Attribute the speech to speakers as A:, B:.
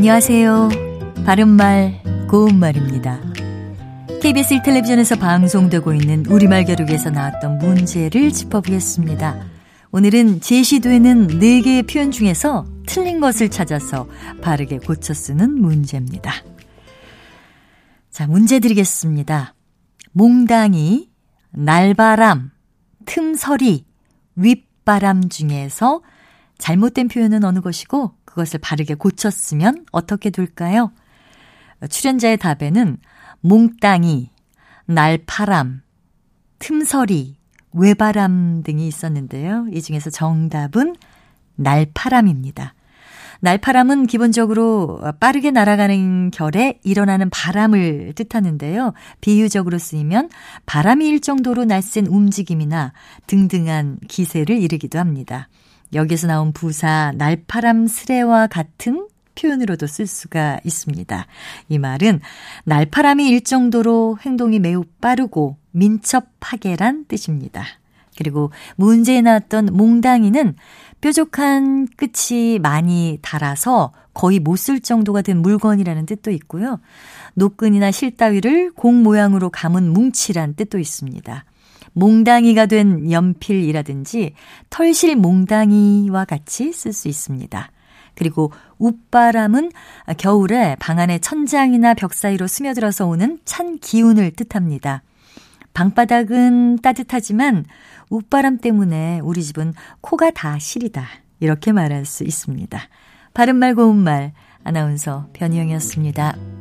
A: 안녕하세요. 바른말, 고운말입니다. KBS 텔레비전에서 방송되고 있는 우리말 겨루기에서 나왔던 문제를 짚어보겠습니다. 오늘은 제시되는 4개의 표현 중에서 틀린 것을 찾아서 바르게 고쳐 쓰는 문제입니다. 자, 문제 드리겠습니다. 몽당이, 날바람, 틈서리, 윗바람 중에서 잘못된 표현은 어느 것이고 그것을 바르게 고쳤으면 어떻게 될까요? 출연자의 답에는 몽땅이, 날파람, 틈서리, 외바람 등이 있었는데요. 이 중에서 정답은 날파람입니다. 날파람은 기본적으로 빠르게 날아가는 결에 일어나는 바람을 뜻하는데요. 비유적으로 쓰이면 바람이 일 정도로 날쌘 움직임이나 등등한 기세를 이르기도 합니다. 여기서 나온 부사 날파람 스레와 같은 표현으로도 쓸 수가 있습니다. 이 말은 날파람이 일 정도로 행동이 매우 빠르고 민첩하게란 뜻입니다. 그리고 문제에 나왔던 몽당이는 뾰족한 끝이 많이 달아서 거의 못 쓸 정도가 된 물건이라는 뜻도 있고요. 노끈이나 실 따위를 공 모양으로 감은 뭉치란 뜻도 있습니다. 몽당이가 된 연필이라든지 털실 몽당이와 같이 쓸 수 있습니다. 그리고 웃바람은 겨울에 방 안의 천장이나 벽 사이로 스며들어서 오는 찬 기운을 뜻합니다. 방바닥은 따뜻하지만 웃바람 때문에 우리 집은 코가 다 시리다. 이렇게 말할 수 있습니다. 바른말 고운말 아나운서 변희영이었습니다.